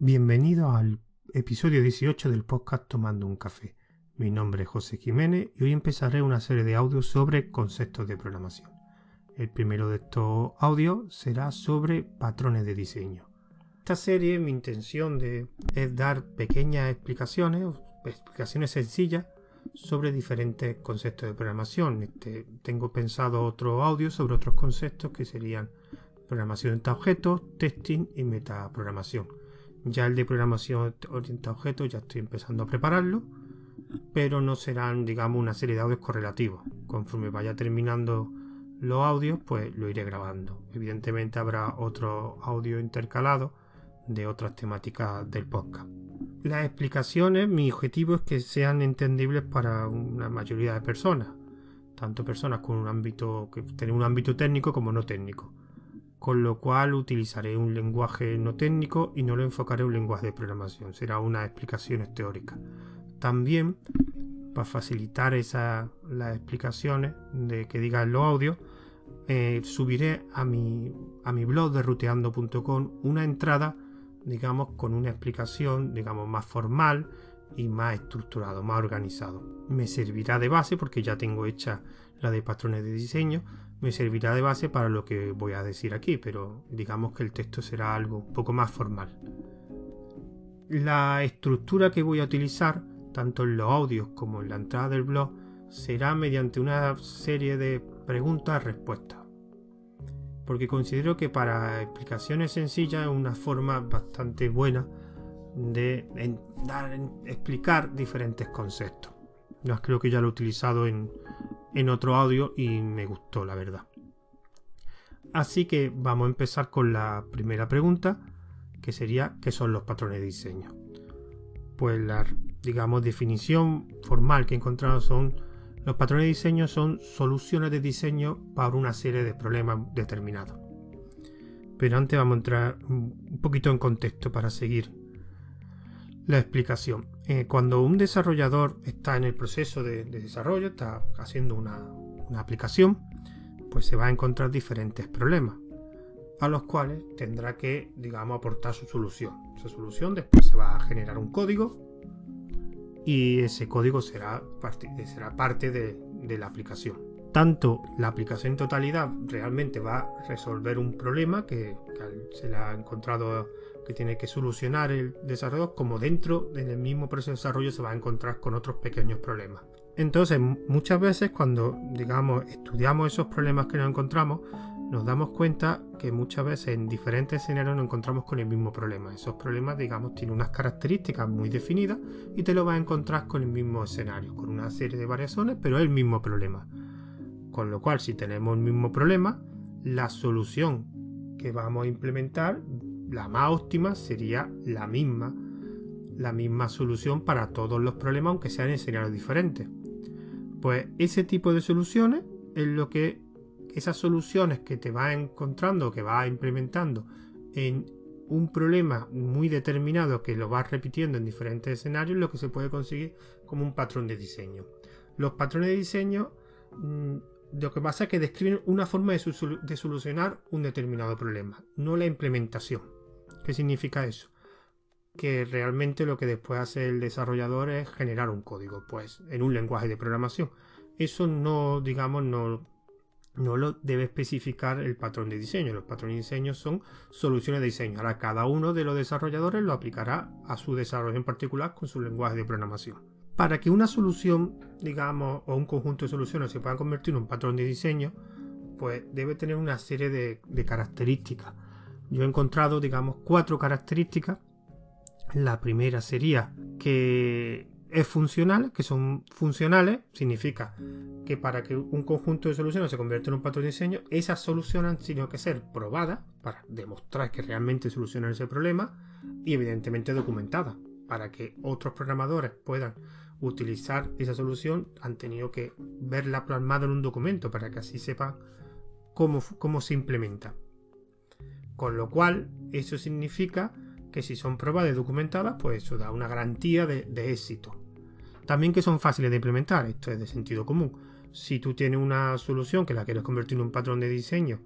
Bienvenido al episodio 18 del podcast Tomando un café. Mi nombre es José Jiménez y hoy empezaré una serie de audios sobre conceptos de programación. El primero de estos audios será sobre patrones de diseño. Esta serie mi intención de, es dar pequeñas explicaciones, explicaciones sencillas sobre diferentes conceptos de programación. Este, tengo pensado otro audio sobre otros conceptos que serían programación de objetos, testing y metaprogramación ya el de programación orientada a objetos ya estoy empezando a prepararlo, pero no serán, digamos, una serie de audios correlativos. Conforme vaya terminando los audios, pues lo iré grabando. Evidentemente habrá otro audio intercalado de otras temáticas del podcast. Las explicaciones, mi objetivo es que sean entendibles para una mayoría de personas, tanto personas con un ámbito que tienen un ámbito técnico como no técnico con lo cual utilizaré un lenguaje no técnico y no lo enfocaré en un lenguaje de programación, será una explicaciones teóricas. También, para facilitar esa, las explicaciones de que digan los audios, eh, subiré a mi, a mi blog de ruteando.com una entrada, digamos, con una explicación, digamos, más formal y más estructurado, más organizado. Me servirá de base porque ya tengo hecha la de patrones de diseño, me servirá de base para lo que voy a decir aquí, pero digamos que el texto será algo un poco más formal. La estructura que voy a utilizar, tanto en los audios como en la entrada del blog, será mediante una serie de preguntas-respuestas. Porque considero que para explicaciones sencillas es una forma bastante buena de dar, explicar diferentes conceptos. Yo creo que ya lo he utilizado en, en otro audio y me gustó, la verdad. Así que vamos a empezar con la primera pregunta, que sería ¿qué son los patrones de diseño? Pues la, digamos, definición formal que he encontrado son los patrones de diseño son soluciones de diseño para una serie de problemas determinados. Pero antes vamos a entrar un poquito en contexto para seguir la explicación. Eh, cuando un desarrollador está en el proceso de, desarrollo, está haciendo una, aplicación, pues se va a encontrar diferentes problemas a los cuales tendrá que, digamos, aportar su solución. Esa solución después se va a generar un código y ese código será parte, será parte de, la aplicación. Tanto la aplicación en totalidad realmente va a resolver un problema que, que se le ha encontrado que tiene que solucionar el desarrollador, como dentro del mismo proceso de desarrollo se va a encontrar con otros pequeños problemas. Entonces, muchas veces cuando, digamos, estudiamos esos problemas que nos encontramos, nos damos cuenta que muchas veces en diferentes escenarios nos encontramos con el mismo problema. Esos problemas, digamos, tienen unas características muy definidas y te lo vas a encontrar con el mismo escenario, con una serie de variaciones, pero es el mismo problema. Con lo cual, si tenemos el mismo problema, la solución que vamos a implementar la más óptima sería la misma, la misma solución para todos los problemas, aunque sean en escenarios diferentes. Pues ese tipo de soluciones es lo que esas soluciones que te vas encontrando, que vas implementando en un problema muy determinado que lo vas repitiendo en diferentes escenarios, lo que se puede conseguir como un patrón de diseño. Los patrones de diseño mm, lo que pasa es que describen una forma de solucionar un determinado problema, no la implementación. ¿Qué significa eso? Que realmente lo que después hace el desarrollador es generar un código, pues en un lenguaje de programación. Eso no, digamos, no, no lo debe especificar el patrón de diseño. Los patrones de diseño son soluciones de diseño. Ahora cada uno de los desarrolladores lo aplicará a su desarrollo en particular con su lenguaje de programación. Para que una solución, digamos, o un conjunto de soluciones se pueda convertir en un patrón de diseño, pues debe tener una serie de, de características yo he encontrado, digamos, cuatro características. La primera sería que es funcional, que son funcionales, significa que para que un conjunto de soluciones se convierta en un patrón de diseño, esas soluciones han tenido que ser probadas para demostrar que realmente solucionan ese problema y evidentemente documentadas. Para que otros programadores puedan utilizar esa solución, han tenido que verla plasmada en un documento para que así sepan cómo, cómo se implementa. Con lo cual, eso significa que si son probadas y documentadas, pues eso da una garantía de, éxito. También que son fáciles de implementar, esto es de sentido común. Si tú tienes una solución que la quieres convertir en un patrón de diseño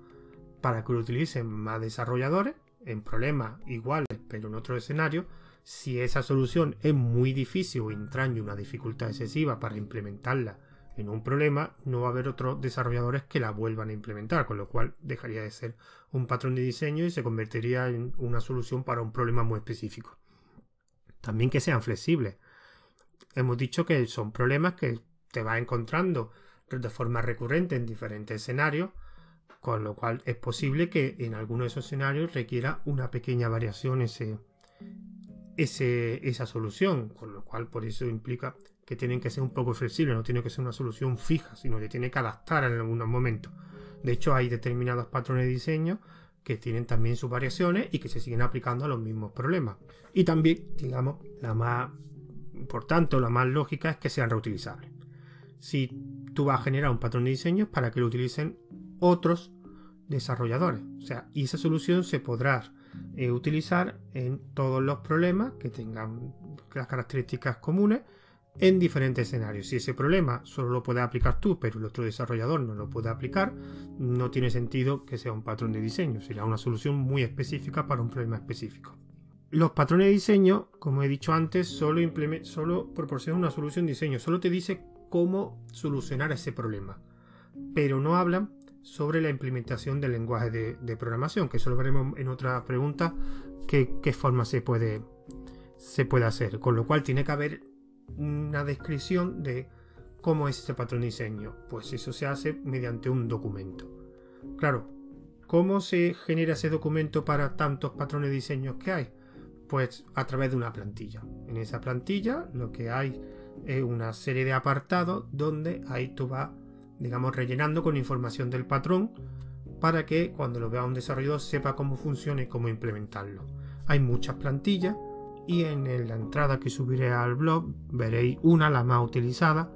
para que lo utilicen más desarrolladores, en problemas iguales pero en otro escenario, si esa solución es muy difícil o entraña una dificultad excesiva para implementarla en un problema, no va a haber otros desarrolladores que la vuelvan a implementar, con lo cual dejaría de ser un patrón de diseño y se convertiría en una solución para un problema muy específico. También que sean flexibles. Hemos dicho que son problemas que te vas encontrando de forma recurrente en diferentes escenarios, con lo cual es posible que en alguno de esos escenarios requiera una pequeña variación ese, esa solución, con lo cual por eso implica tienen que ser un poco flexibles, no tiene que ser una solución fija, sino que tiene que adaptar en algunos momentos. De hecho, hay determinados patrones de diseño que tienen también sus variaciones y que se siguen aplicando a los mismos problemas. Y también, digamos, la más importante o la más lógica es que sean reutilizables. Si tú vas a generar un patrón de diseño para que lo utilicen otros desarrolladores. O sea, y esa solución se podrá eh, utilizar en todos los problemas que tengan las características comunes en diferentes escenarios. Si ese problema solo lo puedes aplicar tú, pero el otro desarrollador no lo puede aplicar, no tiene sentido que sea un patrón de diseño, será una solución muy específica para un problema específico. Los patrones de diseño, como he dicho antes, solo, solo proporcionan una solución de diseño, solo te dice cómo solucionar ese problema, pero no hablan sobre la implementación del lenguaje de, programación, que eso lo veremos en otra pregunta, qué, forma se puede hacer, con lo cual tiene que haber una descripción de cómo es ese patrón diseño. Pues eso se hace mediante un documento. Claro, ¿cómo se genera ese documento para tantos patrones de diseño que hay? Pues a través de una plantilla. En esa plantilla lo que hay es una serie de apartados donde ahí tú vas, digamos, rellenando con información del patrón para que cuando lo vea un desarrollador sepa cómo funciona y cómo implementarlo. Hay muchas plantillas y en la entrada que subiré al blog veréis una, la más utilizada,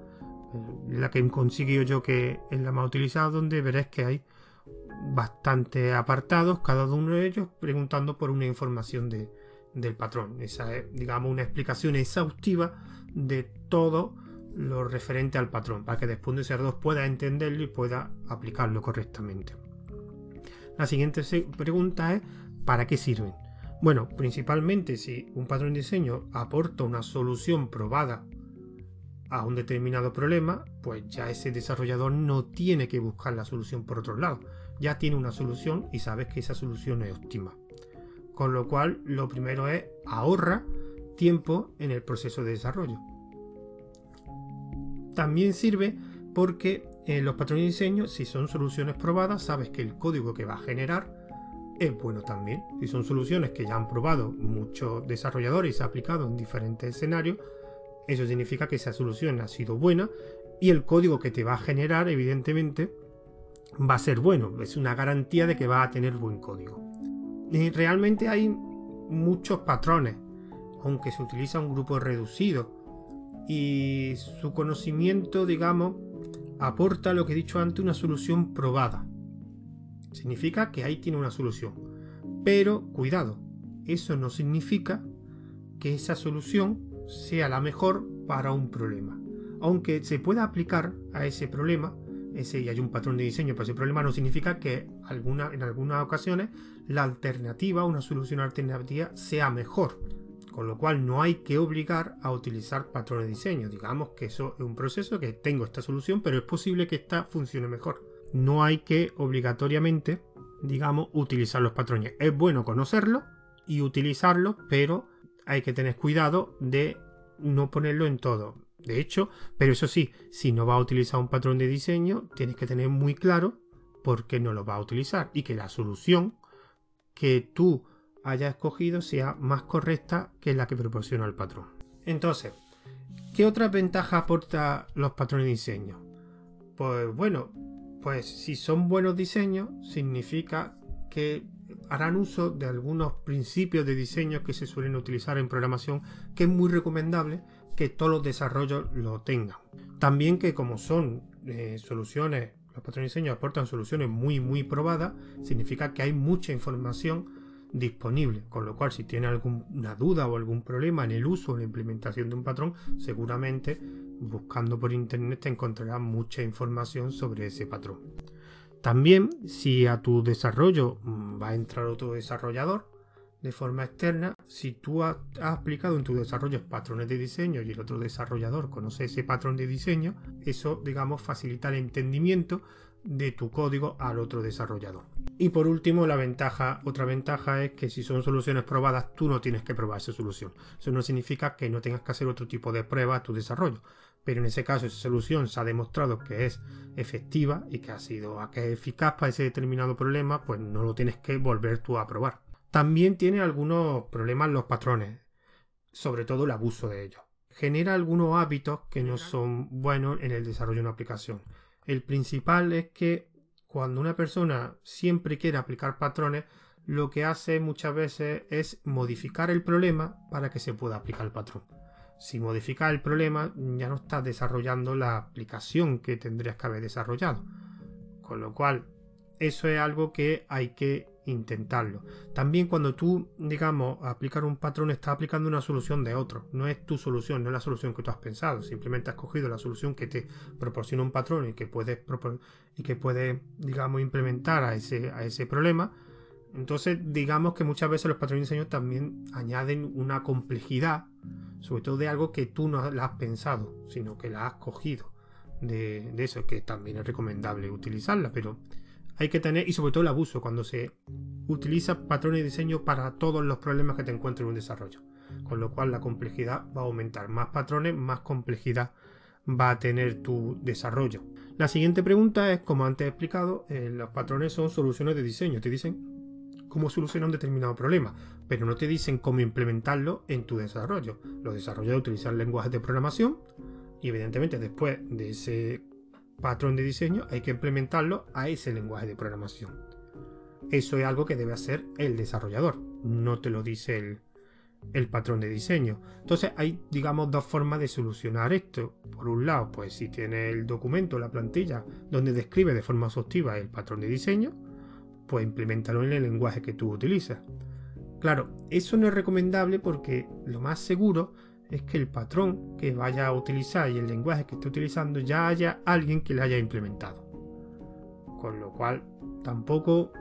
eh, la que he yo que es la más utilizada, donde veréis que hay bastantes apartados, cada uno de ellos preguntando por una información del patrón. Esa es, digamos, una explicación exhaustiva de todo lo referente al patrón, para que después de ser dos pueda entenderlo y pueda aplicarlo correctamente. La siguiente pregunta es, ¿para qué sirven? Bueno, principalmente si un patrón de diseño aporta una solución probada a un determinado problema, pues ya ese desarrollador no tiene que buscar la solución por otro lado. Ya tiene una solución y sabes que esa solución es óptima. Con lo cual, lo primero es ahorra tiempo en el proceso de desarrollo. También sirve porque en los patrones de diseño, si son soluciones probadas, sabes que el código que va a generar es bueno también. Si son soluciones que ya han probado muchos desarrolladores y se ha aplicado en diferentes escenarios, eso significa que esa solución ha sido buena y el código que te va a generar, evidentemente, va a ser bueno. Es una garantía de que va a tener buen código. Y realmente hay muchos patrones, aunque se utiliza un grupo reducido. Y su conocimiento, digamos, aporta lo que he dicho antes, una solución probada. Significa que ahí tiene una solución. Pero cuidado, eso no significa que esa solución sea la mejor para un problema. Aunque se pueda aplicar a ese problema, ese y hay un patrón de diseño para ese problema, no significa que alguna, en algunas ocasiones la alternativa, una solución alternativa, sea mejor. Con lo cual no hay que obligar a utilizar patrones de diseño. Digamos que eso es un proceso que tengo esta solución, pero es posible que esta funcione mejor no hay que obligatoriamente, digamos, utilizar los patrones. Es bueno conocerlo y utilizarlo, pero hay que tener cuidado de no ponerlo en todo. De hecho, pero eso sí, si no va a utilizar un patrón de diseño, tienes que tener muy claro por qué no lo va a utilizar y que la solución que tú hayas escogido sea más correcta que la que proporciona el patrón. Entonces, ¿qué otras ventajas aporta los patrones de diseño? Pues bueno, pues si son buenos diseños, significa que harán uso de algunos principios de diseño que se suelen utilizar en programación, que es muy recomendable que todos los desarrollos lo tengan. También que como son eh, soluciones, los patrones de diseño aportan soluciones muy muy probadas, significa que hay mucha información disponible, con lo cual si tiene alguna duda o algún problema en el uso o la implementación de un patrón, seguramente buscando por internet te encontrarás mucha información sobre ese patrón. También, si a tu desarrollo mm, va a entrar otro desarrollador, de forma externa, si tú has, aplicado en tu desarrollo patrones de diseño y el otro desarrollador conoce ese patrón de diseño, eso, digamos, facilita el entendimiento de tu código al otro desarrollador. Y por último, la ventaja, otra ventaja es que si son soluciones probadas, tú no tienes que probar esa solución. Eso no significa que no tengas que hacer otro tipo de prueba a tu desarrollo. Pero en ese caso, esa solución se ha demostrado que es efectiva y que ha sido que es eficaz para ese determinado problema, pues no lo tienes que volver tú a probar. También tiene algunos problemas los patrones, sobre todo el abuso de ellos. Genera algunos hábitos que no son buenos en el desarrollo de una aplicación. El principal es que cuando una persona siempre quiere aplicar patrones, lo que hace muchas veces es modificar el problema para que se pueda aplicar el patrón. Si modificas el problema, ya no estás desarrollando la aplicación que tendrías que haber desarrollado. Con lo cual, eso es algo que hay que intentarlo. También cuando tú, digamos, aplicar un patrón, estás aplicando una solución de otro. No es tu solución, no es la solución que tú has pensado. Simplemente has cogido la solución que te proporciona un patrón y que puedes, y que puedes digamos, implementar a ese, a ese problema. Entonces, digamos que muchas veces los patrones de diseño también añaden una complejidad, sobre todo de algo que tú no la has pensado, sino que la has cogido de, de eso, que también es recomendable utilizarla, pero hay que tener, y sobre todo el abuso, cuando se utiliza patrones de diseño para todos los problemas que te encuentres en un desarrollo. Con lo cual la complejidad va a aumentar. Más patrones, más complejidad va a tener tu desarrollo. La siguiente pregunta es, como antes he explicado, eh, los patrones son soluciones de diseño. Te dicen cómo solucionar un determinado problema, pero no te dicen cómo implementarlo en tu desarrollo. Los desarrolladores utilizan lenguajes de programación y evidentemente después de ese patrón de diseño hay que implementarlo a ese lenguaje de programación. Eso es algo que debe hacer el desarrollador, no te lo dice el, patrón de diseño. Entonces hay, digamos, dos formas de solucionar esto. Por un lado, pues si tiene el documento, la plantilla, donde describe de forma exhaustiva el patrón de diseño, pues implementalo en el lenguaje que tú utilizas. Claro, eso no es recomendable porque lo más seguro es que el patrón que vaya a utilizar y el lenguaje que esté utilizando ya haya alguien que lo haya implementado. Con lo cual, tampoco.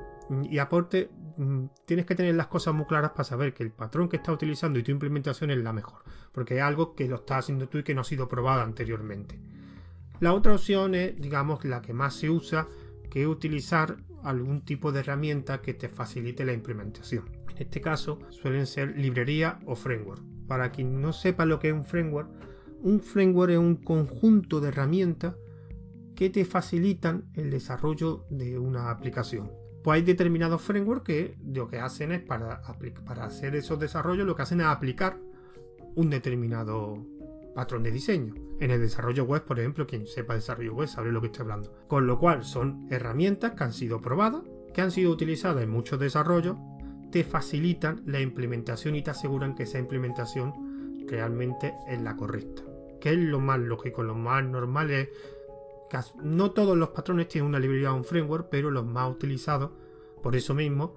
Y aporte, mm, tienes que tener las cosas muy claras para saber que el patrón que estás utilizando y tu implementación es la mejor. Porque es algo que lo estás haciendo tú y que no ha sido probado anteriormente. La otra opción es, digamos, la que más se usa, que utilizar algún tipo de herramienta que te facilite la implementación. En este caso suelen ser librería o framework. Para quien no sepa lo que es un framework, un framework es un conjunto de herramientas que te facilitan el desarrollo de una aplicación. Pues hay determinados frameworks que lo que hacen es para, para hacer esos desarrollos, lo que hacen es aplicar un determinado patrón de diseño. En el desarrollo web, por ejemplo, quien sepa desarrollo web sabe lo que estoy hablando. Con lo cual son herramientas que han sido probadas, que han sido utilizadas en muchos desarrollos te facilitan la implementación y te aseguran que esa implementación realmente es la correcta. Que es lo más lógico, lo más normal es no todos los patrones tienen una librería o un framework, pero los más utilizados, por eso mismo,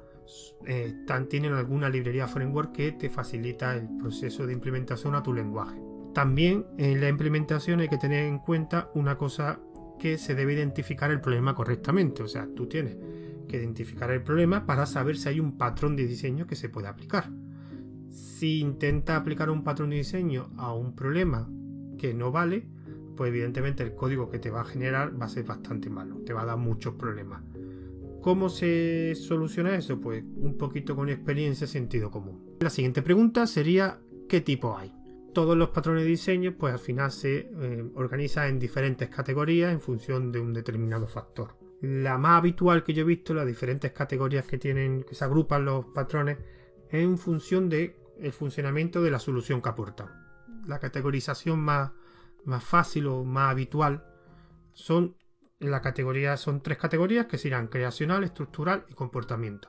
tienen alguna librería framework que te facilita el proceso de implementación a tu lenguaje. También en la implementación hay que tener en cuenta una cosa que se debe identificar el problema correctamente. O sea, tú tienes que identificar el problema para saber si hay un patrón de diseño que se puede aplicar. Si intenta aplicar un patrón de diseño a un problema que no vale, pues evidentemente el código que te va a generar va a ser bastante malo, te va a dar muchos problemas. ¿Cómo se soluciona eso? Pues un poquito con experiencia y sentido común. La siguiente pregunta sería ¿qué tipo hay? Todos los patrones de diseño pues al final se eh, organizan en diferentes categorías en función de un determinado factor. La más habitual que yo he visto, las diferentes categorías que tienen, que se agrupan los patrones, es en función del el funcionamiento de la solución que aportan. La categorización más, más fácil o más habitual son son tres categorías que serán creacional, estructural y comportamiento.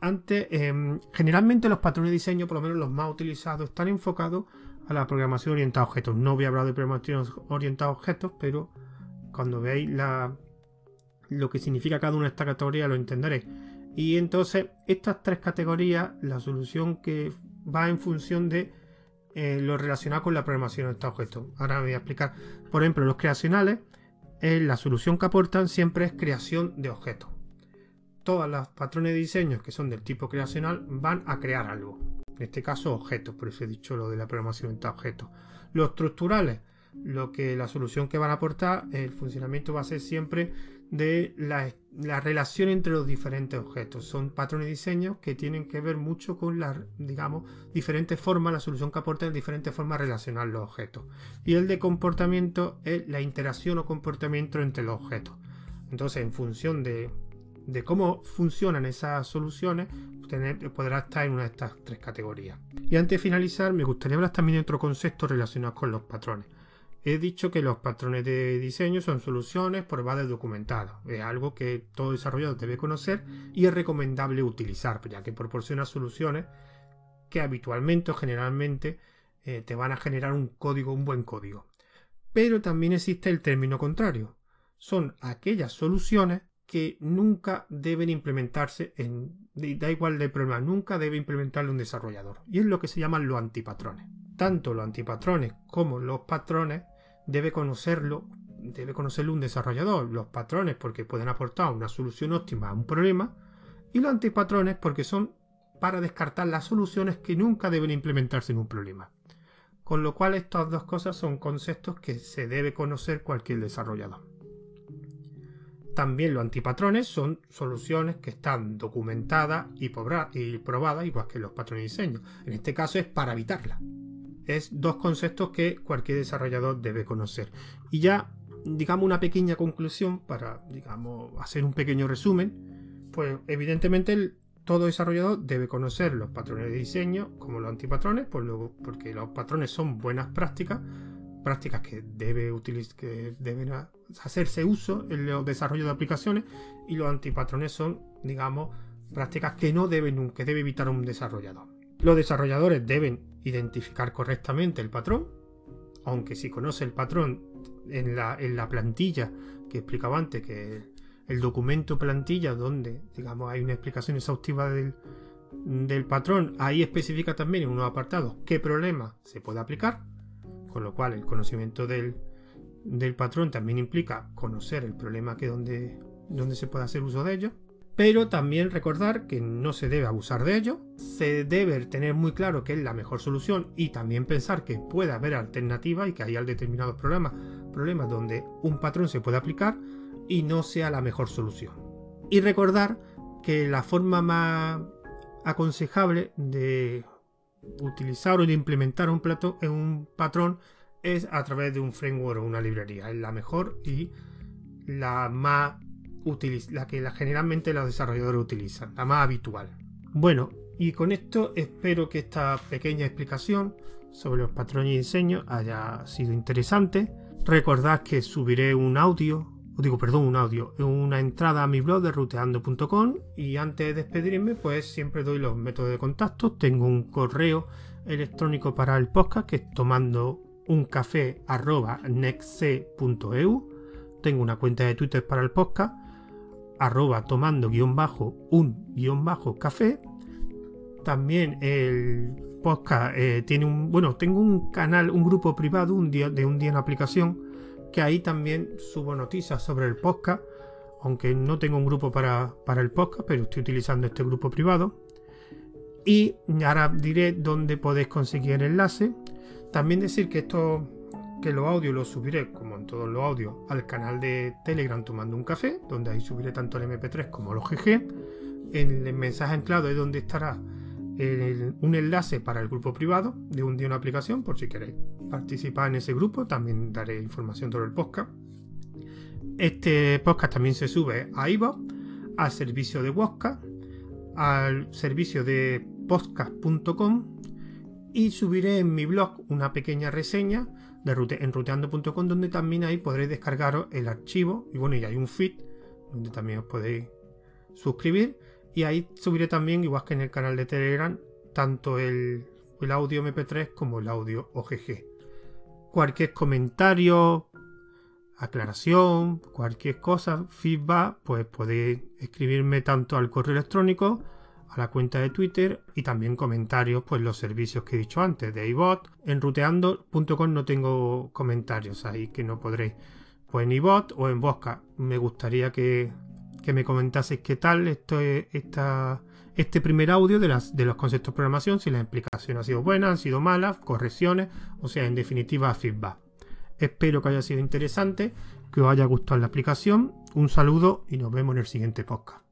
Antes, em, generalmente los patrones de diseño, por lo menos los más utilizados, están enfocados a la programación orientada a objetos. No voy a hablar de programación orientada a objetos, pero cuando veáis lo que significa cada una de estas categorías lo entenderéis. Y entonces, estas tres categorías, la solución que va en función de eh, lo relacionado con la programación de estos objetos. Ahora me voy a explicar. Por ejemplo, los creacionales, eh, la solución que aportan siempre es creación de objetos. Todos los patrones de diseño que son del tipo creacional van a crear algo. En este caso, objetos, por eso he dicho lo de la programación de objetos. Los estructurales, lo que la solución que van a aportar, el funcionamiento va a ser siempre de la, relación entre los diferentes objetos. Son patrones de diseño que tienen que ver mucho con las, digamos, diferentes formas, la solución que aporta en diferentes formas de relacionar los objetos. Y el de comportamiento es la interacción o comportamiento entre los objetos. Entonces, en función de, de cómo funcionan esas soluciones, podrá estar en una de estas tres categorías. Y antes de finalizar, me gustaría hablar también de otro concepto relacionado con los patrones. He dicho que los patrones de diseño son soluciones probadas documentadas. Es algo que todo desarrollador debe conocer y es recomendable utilizar, ya que proporciona soluciones que habitualmente o generalmente eh, te van a generar un código, un buen código. Pero también existe el término contrario. Son aquellas soluciones que nunca deben implementarse en. Da igual del problema, nunca debe implementarlo un desarrollador. Y es lo que se llaman los antipatrones. Tanto los antipatrones como los patrones debe conocerlo, debe conocerlo un desarrollador. Los patrones porque pueden aportar una solución óptima a un problema y los antipatrones porque son para descartar las soluciones que nunca deben implementarse en un problema. Con lo cual estas dos cosas son conceptos que se debe conocer cualquier desarrollador. También los antipatrones son soluciones que están documentadas y, probadas igual que los patrones de diseño. En este caso es para evitarlas es dos conceptos que cualquier desarrollador debe conocer. Y ya, digamos, una pequeña conclusión para, digamos, hacer un pequeño resumen, pues evidentemente todo desarrollador debe conocer los patrones de diseño como los antipatrones, pues porque los patrones son buenas prácticas, prácticas que, debe deben hacerse uso en los desarrollos de aplicaciones y los antipatrones son, digamos, prácticas que no deben, que debe evitar un desarrollador. Los desarrolladores deben identificar correctamente el patrón, aunque si conoce el patrón en la, en la plantilla que explicaba antes, que el, documento plantilla donde digamos hay una explicación exhaustiva del, del patrón, ahí especifica también en unos apartados qué problema se puede aplicar, con lo cual el conocimiento del, del patrón también implica conocer el problema que donde, se puede hacer uso de ello pero también recordar que no se debe abusar de ello, se debe tener muy claro que es la mejor solución y también pensar que puede haber alternativas y que hay determinados problemas, problemas donde un patrón se puede aplicar y no sea la mejor solución. Y recordar que la forma más aconsejable de utilizar o implementar un, plato, un patrón es a través de un framework o una librería. Es la mejor y la más la que generalmente los desarrolladores utilizan, la más habitual. Bueno, y con esto espero que esta pequeña explicación sobre los patrones de diseño haya sido interesante. Recordad que subiré un audio, digo, perdón, un audio, una entrada a mi blog de ruteando.com y antes de despedirme, pues siempre doy los métodos de contacto. Tengo un correo electrónico para el podcast que es tomando un café Tengo una cuenta de Twitter para el podcast arroba tomando guion bajo un guion bajo café. También el podcast eh, tiene un, bueno, tengo un canal, un grupo privado de un día en aplicación, que ahí también subo noticias sobre el podcast, aunque no tengo un grupo para, para el podcast, pero estoy utilizando este grupo privado. Y ahora diré dónde podéis conseguir el enlace. También decir que esto que los audios los subiré, como en todos los audios, al canal de Telegram Tomando un Café, donde ahí subiré tanto el MP3 como los GG. En el mensaje anclado es donde estará un enlace para el grupo privado de un día una aplicación, por si queréis participar en ese grupo. También daré información sobre el podcast. Este podcast también se sube a iVoox, al servicio de Wosca, al servicio de podcast.com y subiré en mi blog una pequeña reseña de rute, en ruteando.com donde también ahí podréis descargaros el archivo y bueno y hay un feed donde también os podéis suscribir y ahí subiré también igual que en el canal de Telegram tanto el, el audio mp3 como el audio OGG cualquier comentario aclaración cualquier cosa feedback pues podéis escribirme tanto al correo electrónico a la cuenta de Twitter y también comentarios, pues los servicios que he dicho antes de iBot. En ruteando.com no tengo comentarios ahí que no podréis. Pues en iBot o en Bosca me gustaría que que me comentaseis qué tal esto, este primer audio de, las, de los conceptos de programación, si la explicación ha sido buena, han sido malas, correcciones, o sea, en definitiva, feedback. Espero que haya sido interesante, que os haya gustado la explicación. Un saludo y nos vemos en el siguiente podcast.